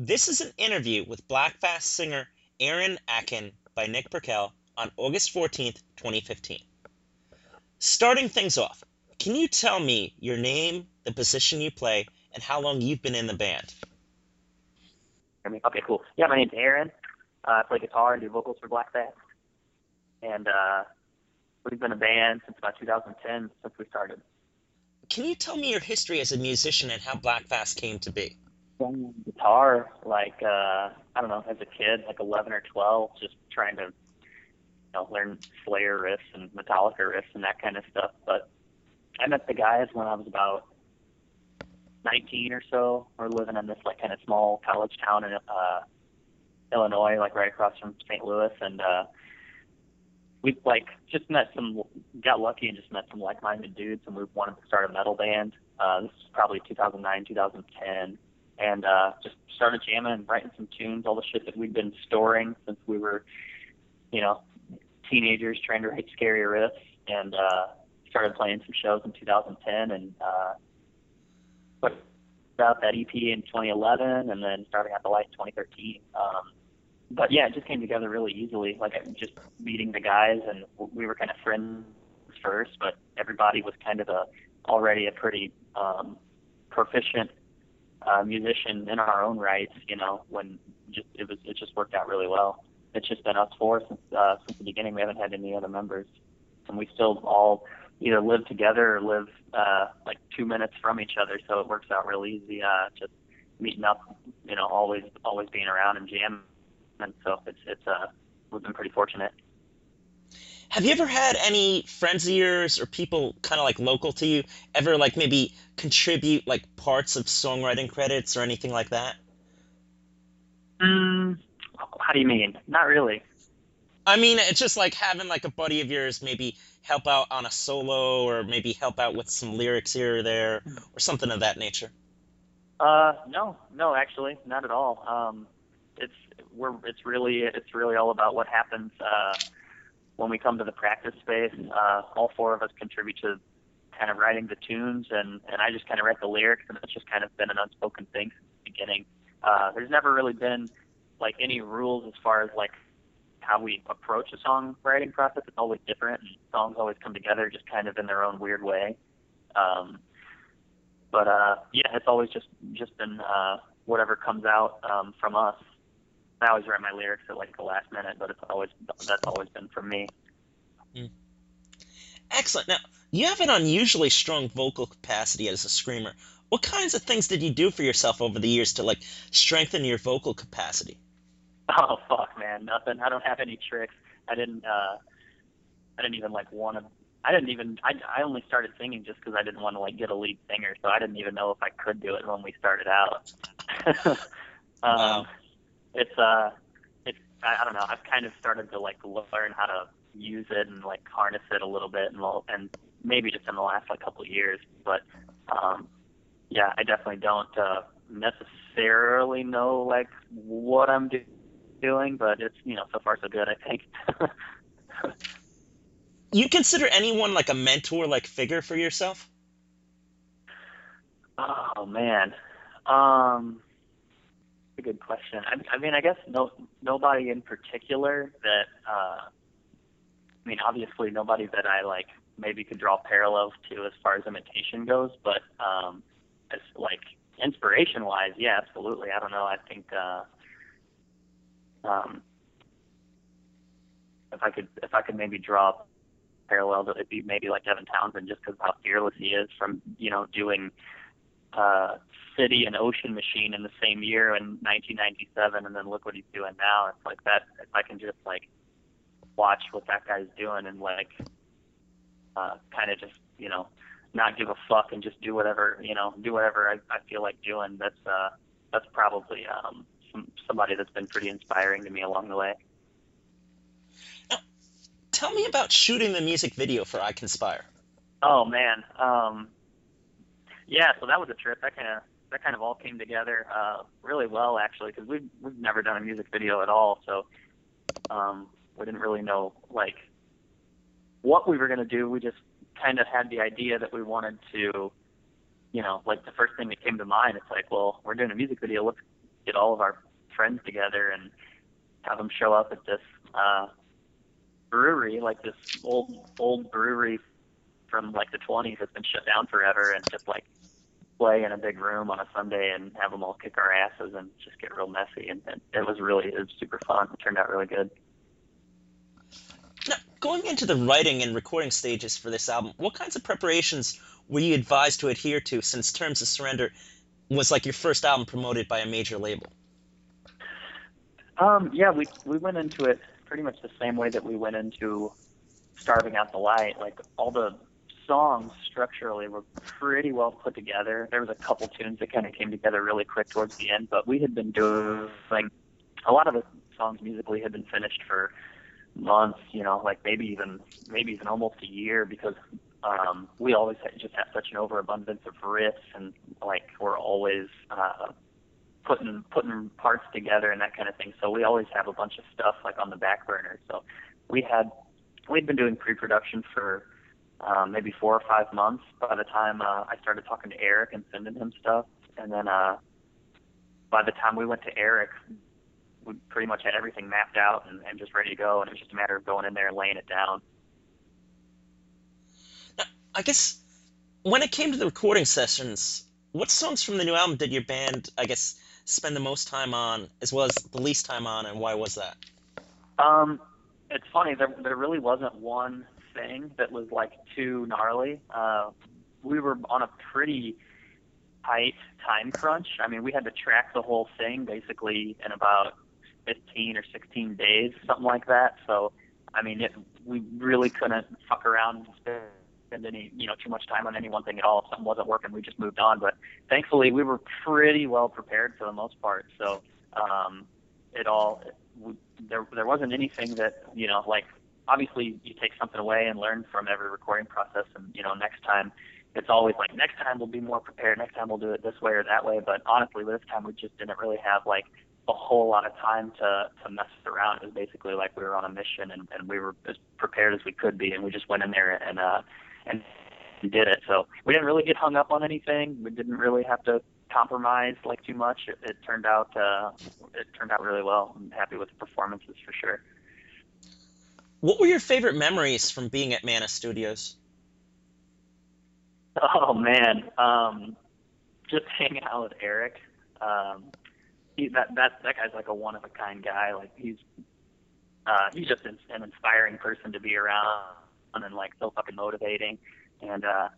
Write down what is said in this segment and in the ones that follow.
This is an interview with Blackfast singer Aaron Akin by Nick Burkell on August 14th, 2015. Starting things off, can you tell me your name, the position you play, and how long you've been in the band? I mean, okay, cool. Yeah, my name's Aaron. Uh, I play guitar and do vocals for Blackfast. And uh, we've been a band since about 2010, since we started. Can you tell me your history as a musician and how Blackfast came to be? Playing guitar, like, uh, I don't know, as a kid, like 11 or 12, just trying to, you know, learn Slayer riffs and Metallica riffs and that kind of stuff. But I met the guys when I was about 19 or so. We're living in this like kind of small college town in uh, Illinois, like right across from St. Louis, and uh, we like just met some, got lucky and just met some like-minded dudes, and we wanted to start a metal band. Uh, this is probably 2009, 2010, and uh, just started jamming and writing some tunes, all the shit that we'd been storing since we were, you know, teenagers trying to write scary riffs, and uh, started playing some shows in 2010, and uh, put out that EP in 2011, and then starting out the light in 2013. Um, but yeah, it just came together really easily. Like just meeting the guys, and we were kind of friends first, but everybody was kind of a already a pretty um, proficient uh, musician in our own rights. You know, when just it was it just worked out really well. It's just been us four since uh, since the beginning. We haven't had any other members, and we still all either live together or live uh, like two minutes from each other. So it works out real easy. Uh, just meeting up, you know, always always being around and jamming. And so it's it's uh we've been pretty fortunate. Have you ever had any friends of yours or people kind of like local to you ever like maybe contribute like parts of songwriting credits or anything like that? Mm, how do you mean? Not really. I mean, it's just like having like a buddy of yours maybe help out on a solo or maybe help out with some lyrics here or there or something of that nature. Uh, no, no, actually, not at all. Um, it's we're it's really it's really all about what happens uh, when we come to the practice space. Uh, all four of us contribute to kind of writing the tunes, and and I just kind of write the lyrics, and it's just kind of been an unspoken thing since the beginning. Uh, there's never really been like any rules as far as like how we approach a songwriting process. It's always different, and songs always come together just kind of in their own weird way. Um, but uh, yeah, it's always just just been uh, whatever comes out um, from us. I always write my lyrics at like the last minute, but it's always that's always been for me. Mm. Excellent. Now you have an unusually strong vocal capacity as a screamer. What kinds of things did you do for yourself over the years to like strengthen your vocal capacity? Oh fuck, man, nothing. I don't have any tricks. I didn't. uh I didn't even like want to. I didn't even. I I only started singing just because I didn't want to like get a lead singer, so I didn't even know if I could do it when we started out. um, wow. It's uh, it's I, I don't know. I've kind of started to like learn how to use it and like harness it a little bit, and and maybe just in the last like couple of years. But um, yeah, I definitely don't uh, necessarily know like what I'm doing doing, but it's you know so far so good. I think. you consider anyone like a mentor, like figure for yourself? Oh man, um, a good question. I, I mean, I guess no nobody in particular that. Uh, I mean, obviously nobody that I like maybe could draw parallels to as far as imitation goes, but um, as like inspiration wise, yeah, absolutely. I don't know. I think. Uh, um, if I could if I could maybe draw parallels, it'd be maybe like Devin Townsend, just because how fearless he is from you know doing uh, City and Ocean Machine in the same year in 1997, and then look what he's doing now. It's like that. If I can just like watch what that guy's doing and like uh, kind of just you know not give a fuck and just do whatever you know do whatever I, I feel like doing. That's uh, that's probably um, some, somebody that's been pretty inspiring to me along the way. Now, tell me about shooting the music video for I Conspire. Oh man, um, yeah. So that was a trip. That kind of that kind of all came together uh, really well actually because we've we've never done a music video at all. So um, we didn't really know like what we were gonna do. We just kind of had the idea that we wanted to, you know, like the first thing that came to mind. It's like, well, we're doing a music video. Let's get all of our friends together and have them show up at this uh, brewery, like this old old brewery from like the 20s that's been shut down forever, and just like play in a big room on a Sunday and have them all kick our asses and just get real messy. And, and it was really it was super fun. It turned out really good. Now, going into the writing and recording stages for this album, what kinds of preparations were you advised to adhere to since Terms of Surrender was like your first album promoted by a major label? Um, yeah, we we went into it pretty much the same way that we went into Starving Out the Light. Like all the songs structurally were pretty well put together. There was a couple tunes that kind of came together really quick towards the end, but we had been doing like a lot of the songs musically had been finished for months, you know, like maybe even maybe even almost a year because um, we always had, just have such an overabundance of riffs and like we're always uh, putting putting parts together and that kind of thing. So we always have a bunch of stuff like on the back burner. So we had we'd been doing pre-production for um, maybe four or five months by the time uh, I started talking to Eric and sending him stuff. And then uh, by the time we went to Eric, we pretty much had everything mapped out and, and just ready to go. And it was just a matter of going in there and laying it down. Now, I guess when it came to the recording sessions, what songs from the new album did your band, I guess, spend the most time on, as well as the least time on, and why was that? Um, it's funny. There, there really wasn't one thing that was like too gnarly. Uh, we were on a pretty tight time crunch. I mean, we had to track the whole thing basically in about 15 or 16 days, something like that. So, I mean, it, we really couldn't fuck around and spend any, you know, too much time on any one thing at all. If something wasn't working, we just moved on. But thankfully, we were pretty well prepared for the most part. So, um, it all, we, there, there wasn't anything that, you know, like obviously you take something away and learn from every recording process and you know next time it's always like next time we'll be more prepared next time we'll do it this way or that way. But honestly this time we just didn't really have like a whole lot of time to to mess around. It was basically like we were on a mission and, and we were as prepared as we could be and we just went in there and uh and did it. So we didn't really get hung up on anything. We didn't really have to compromise like too much. It, it turned out uh it turned out really well. I'm happy with the performances for sure what were your favorite memories from being at Mana Studios? Oh man, um, just hanging out with Eric. Um, he, that that that guy's like a one of a kind guy. Like he's uh, he's just an, an inspiring person to be around and like so fucking motivating and uh,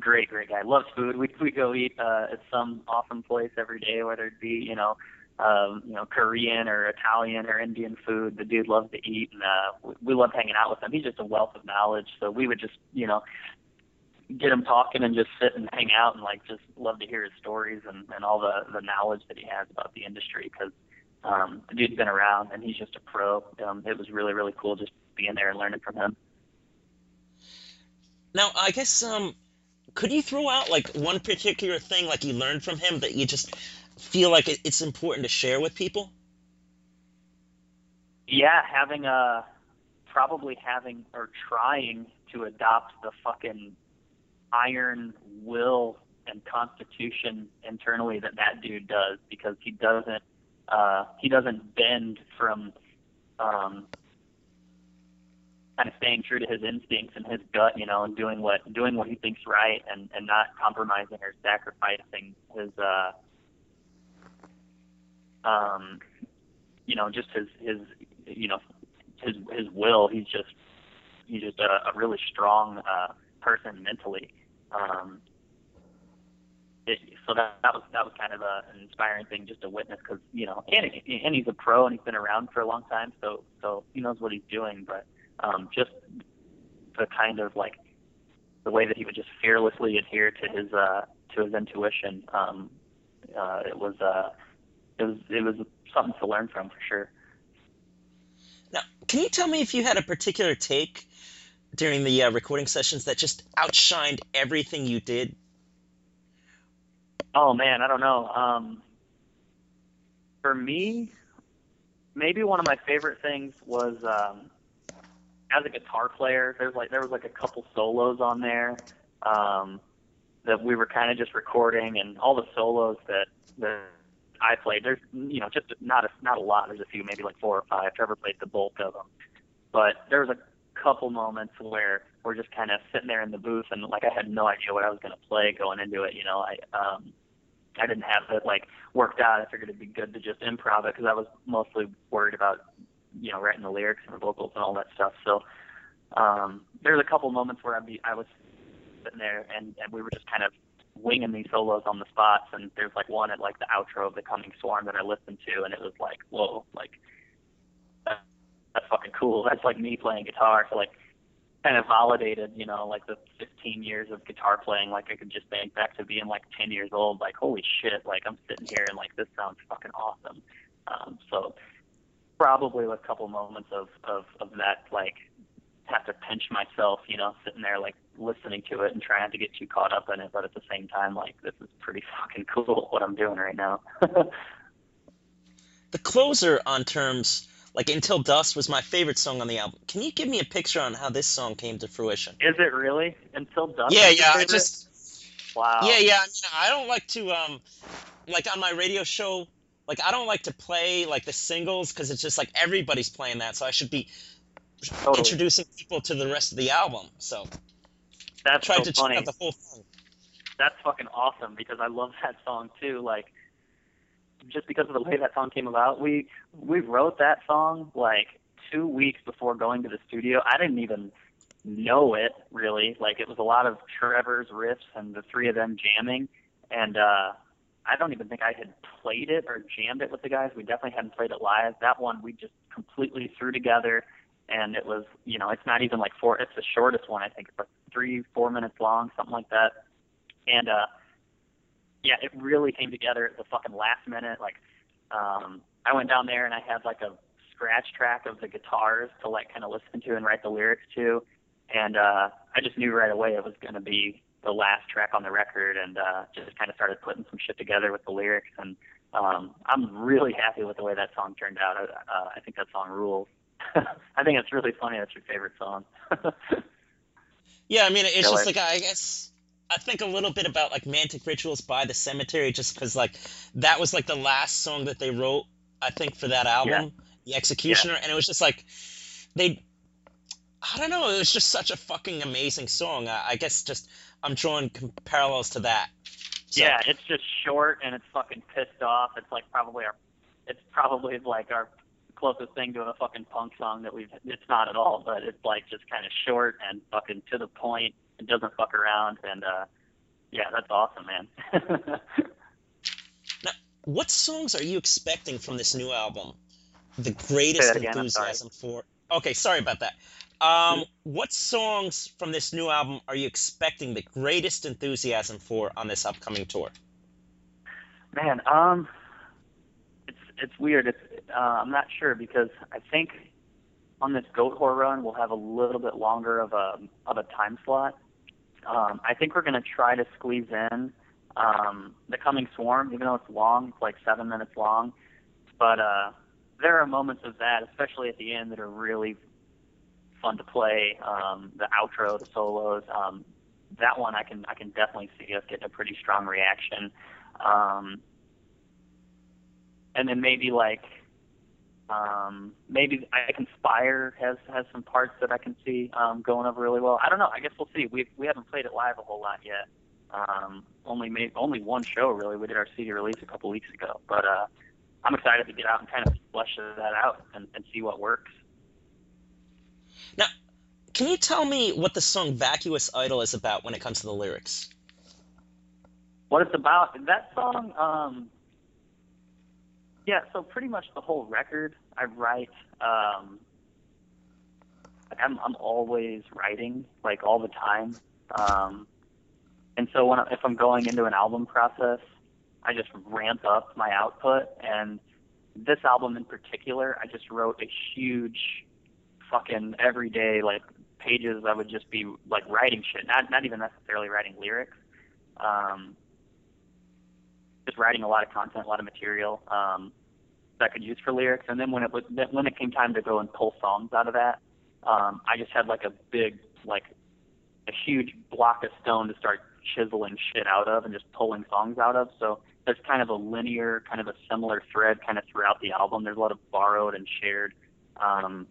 great great guy. Loves food. We we go eat uh, at some awesome place every day, whether it be you know um, you know, Korean or Italian or Indian food. The dude loves to eat, and uh, we, we love hanging out with him. He's just a wealth of knowledge. So we would just, you know, get him talking and just sit and hang out and like just love to hear his stories and, and all the the knowledge that he has about the industry because um, the dude's been around and he's just a pro. Um, it was really really cool just being there and learning from him. Now, I guess um, could you throw out like one particular thing like you learned from him that you just feel like it's important to share with people? Yeah, having a probably having or trying to adopt the fucking iron will and constitution internally that that dude does because he doesn't uh he doesn't bend from um kind of staying true to his instincts and his gut, you know, and doing what doing what he thinks right and and not compromising or sacrificing his uh um, you know, just his his you know his his will. He's just he's just a, a really strong uh, person mentally. Um, it, so that that was that was kind of a, an inspiring thing just to witness because you know and and he's a pro and he's been around for a long time so so he knows what he's doing but um, just the kind of like the way that he would just fearlessly adhere to his uh, to his intuition um, uh, it was uh, it was it was something to learn from for sure. Now, can you tell me if you had a particular take during the uh, recording sessions that just outshined everything you did? Oh man, I don't know. Um, for me, maybe one of my favorite things was um, as a guitar player. There's like there was like a couple solos on there um, that we were kind of just recording, and all the solos that that I played. There's you know just not a not a lot. There's a few, maybe like four or five. Trevor played the bulk of them, but there was a couple moments where we're just kind of sitting there in the booth and like I had no idea what I was going to play going into it. You know, I um, I didn't have it like worked out. I figured it'd be good to just improv it because I was mostly worried about you know writing the lyrics and the vocals and all that stuff. So um, there's a couple moments where I'd be I was sitting there and and we were just kind of winging these solos on the spots and there's like one at like the outro of the coming swarm that I listened to and it was like whoa like that, that's fucking cool. That's like me playing guitar so like kind of validated you know like the 15 years of guitar playing. Like I could just think back to being like 10 years old like holy shit like I'm sitting here and like this sounds fucking awesome. Um, so probably a couple moments of of of that like have to pinch myself, you know, sitting there like listening to it and trying to get too caught up in it, but at the same time, like this is pretty fucking cool what I'm doing right now. the closer on terms like Until Dusk was my favorite song on the album. Can you give me a picture on how this song came to fruition? Is it really Until Dusk? Yeah, yeah. I just wow. Yeah, yeah. I, mean, I don't like to um like on my radio show. Like I don't like to play like the singles because it's just like everybody's playing that, so I should be totally. introducing people to the rest of the album. So that's tried so to funny. check out the whole thing. That's fucking awesome because I love that song too. Like just because of the way that song came about, we we wrote that song like two weeks before going to the studio. I didn't even know it really. Like it was a lot of Trevor's riffs and the three of them jamming, and uh, I don't even think I had played it or jammed it with the guys. We definitely hadn't played it live. That one we just completely threw together and it was you know it's not even like four it's the shortest one i think it's like three four minutes long something like that. And uh yeah it really came together at the fucking last minute like um i went down there and i had like a scratch track of the guitars to like kind of listen to and write the lyrics to. And uh i just knew right away it was going to be the last track on the record and uh just kind of started putting some shit together with the lyrics. And um i'm really happy with the way that song turned out. Uh, i think that song rules I think it's really funny. That's your favorite song. yeah, I mean, it's just like I guess I think a little bit about like Mantic Rituals by the Cemetery, just because like that was like the last song that they wrote. I think for that album, yeah. The Executioner, yeah. and it was just like they. I don't know. It was just such a fucking amazing song. I, I guess just I'm drawing parallels to that. So. Yeah, it's just short and it's fucking pissed off. It's like probably our, it's probably like our closest thing to a fucking punk song that we've. It's not at all, but it's like just kind of short and fucking to the point. It doesn't fuck around, and uh, yeah, that's awesome, man. now, what songs are you expecting from this new album? The greatest again, enthusiasm for. Okay, sorry about that. Um, what songs from this new album are you expecting the greatest enthusiasm for on this upcoming tour? Man, um, it's it's weird. It's uh, I'm not sure because I think on this Goatwhore run we'll have a little bit longer of a of a time slot. Um, I think we're going to try to squeeze in um, the coming swarm, even though it's long, it's like seven minutes long. But uh, there are moments of that, especially at the end, that are really fun to play. Um, the outro, the solos. Um, that one I can I can definitely see us getting a pretty strong reaction. Um, and then maybe like um, maybe I Conspire has has some parts that I can see um, going over really well. I don't know. I guess we'll see. We we haven't played it live a whole lot yet. Um, only made only one show really. We did our CD release a couple weeks ago, but uh, I'm excited to get out and kind of flesh that out and, and see what works. Now, can you tell me what the song "Vacuous Idol" is about when it comes to the lyrics? What it's about? That song. Um, yeah, so pretty much the whole record I write. Um, I'm I'm always writing, like all the time. Um, and so when I, if I'm going into an album process, I just ramp up my output. And this album in particular, I just wrote a huge, fucking everyday like pages. I would just be like writing shit, not not even necessarily writing lyrics. Um, just writing a lot of content, a lot of material um, that I could use for lyrics. And then when it was when it came time to go and pull songs out of that, um, I just had like a big like a huge block of stone to start chiseling shit out of and just pulling songs out of. So there's kind of a linear, kind of a similar thread kind of throughout the album. There's a lot of borrowed and shared um,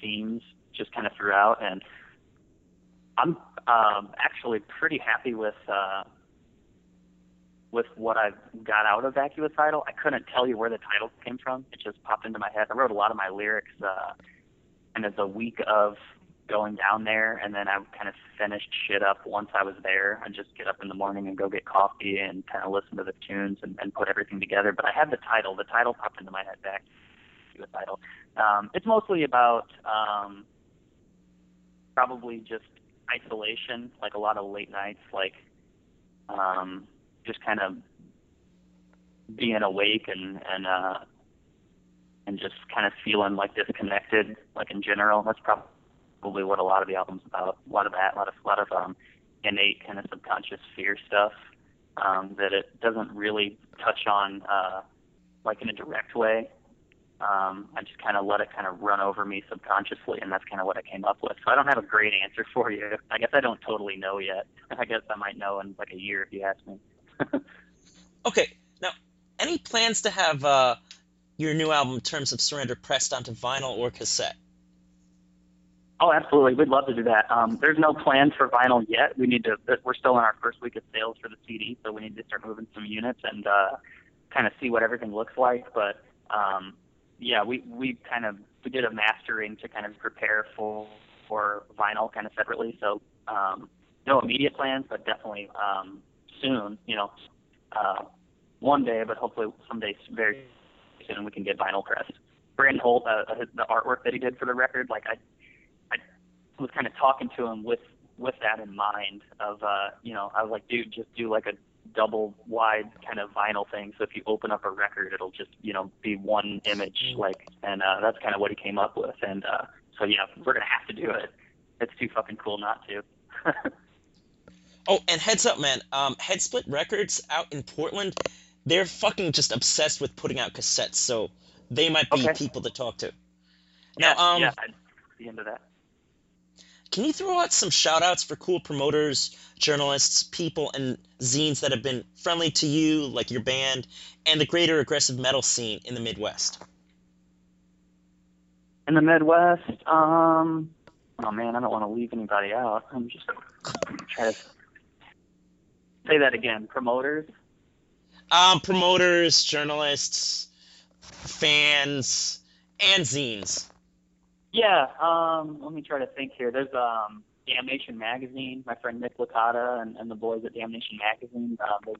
themes just kind of throughout, and I'm um, actually pretty happy with uh, with what I've got out of *Vacuous*, Vacuicidal. I couldn't tell you where the title came from. It just popped into my head. I wrote a lot of my lyrics uh, kind of the week of going down there, and then I kind of finished shit up once I was there. I just get up in the morning and go get coffee and kind of listen to the tunes and, and put everything together. But I had the title. The title popped into my head back. Title. Um, it's mostly about um, probably just isolation, like a lot of late nights, like um, just kind of being awake and and uh, and just kind of feeling like disconnected, like in general. That's probably what a lot of the album's about. A lot of that, a lot of a lot of um, innate kind of subconscious fear stuff um, that it doesn't really touch on uh, like in a direct way. Um, I just kind of let it kind of run over me subconsciously, and that's kind of what I came up with. So I don't have a great answer for you. I guess I don't totally know yet. I guess I might know in like a year if you ask me. okay, now any plans to have uh, your new album, Terms of Surrender, pressed onto vinyl or cassette? Oh, absolutely. We'd love to do that. Um, there's no plans for vinyl yet. We need to. We're still in our first week of sales for the CD, so we need to start moving some units and uh, kind of see what everything looks like. But um, yeah, we we kind of we did a mastering to kind of prepare for for vinyl kind of separately. So um, no immediate plans, but definitely um, soon. You know, uh, one day, but hopefully someday very soon we can get vinyl pressed. Brandon Holt, uh, uh, the artwork that he did for the record, like I, I was kind of talking to him with with that in mind. Of uh, you know, I was like, dude, just do like a double wide kind of vinyl thing. So if you open up a record, it'll just you know be one image, like, and uh, that's kind of what he came up with. And uh, so yeah, we're gonna have to do it. It's too fucking cool not to. oh, and heads up, man. Um, Headsplit Records out in Portland they're fucking just obsessed with putting out cassettes, so they might be okay. people to talk to. Now, yeah, um, yeah, I'd be into that. Can you throw out some shout outs for cool promoters, journalists, people, and zines that have been friendly to you, like your band, and the greater aggressive metal scene in the Midwest? In the Midwest, um, oh man, I don't want to leave anybody out. I'm just trying to say that again. Promoters. Um, promoters, journalists, fans, and zines. Yeah, um, let me try to think here. There's um, Damnation Magazine. My friend Nick Licata and, and the boys at Damnation Magazine. Um,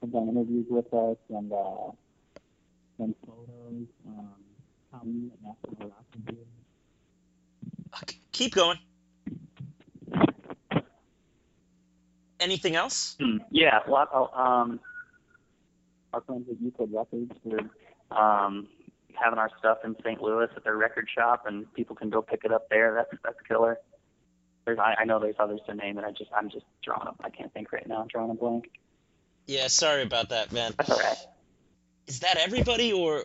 they've done interviews with us and uh, and photos. Um, Tommy Keep going. Anything else? Hmm, yeah, well, um, our friends at Euclid Records for um, having our stuff in St. Louis at their record shop, and people can go pick it up there. That's that's killer. There's, I, I know there's others to name, and I just I'm just drawing up. I can't think right now. I'm drawing a blank. Yeah, sorry about that, man. That's all right. Is that everybody, or do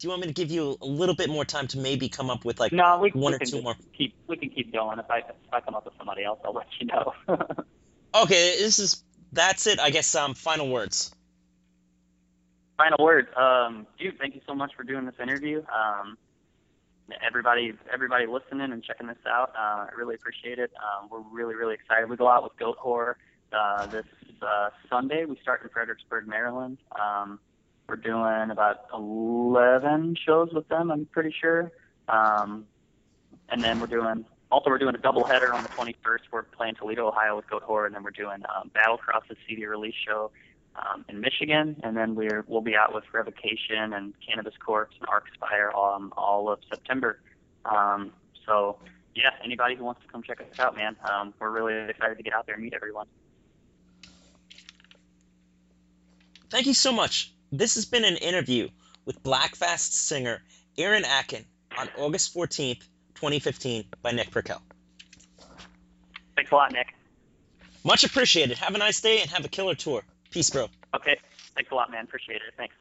you want me to give you a little bit more time to maybe come up with like no, we, one we or two more? Keep we can keep going. If I if I come up with somebody else, I'll let you know. okay, this is that's it. I guess um final words final words. Um, dude, thank you so much for doing this interview. Um, everybody, everybody listening and checking this out, uh, I really appreciate it. Um, we're really, really excited. We go out with Goatwhore uh, this uh, Sunday. We start in Fredericksburg, Maryland. Um, we're doing about 11 shows with them, I'm pretty sure. Um, and then we're doing also we're doing a double header on the 21st. We're playing Toledo, Ohio with Goatwhore, and then we're doing um, Battlecross, the CD release show um, in Michigan, and then we're we'll be out with Revocation and Cannabis Corpse and Archspire um, all of September. Um, so yeah, anybody who wants to come check us out, man, um, we're really excited to get out there and meet everyone. Thank you so much. This has been an interview with Blackfast singer Aaron Akin on August 14th, 2015 by Nick Perkel. Thanks a lot, Nick. Much appreciated. Have a nice day and have a killer tour. Peace, bro. Okay. Thanks a lot, man. Appreciate it. Thanks.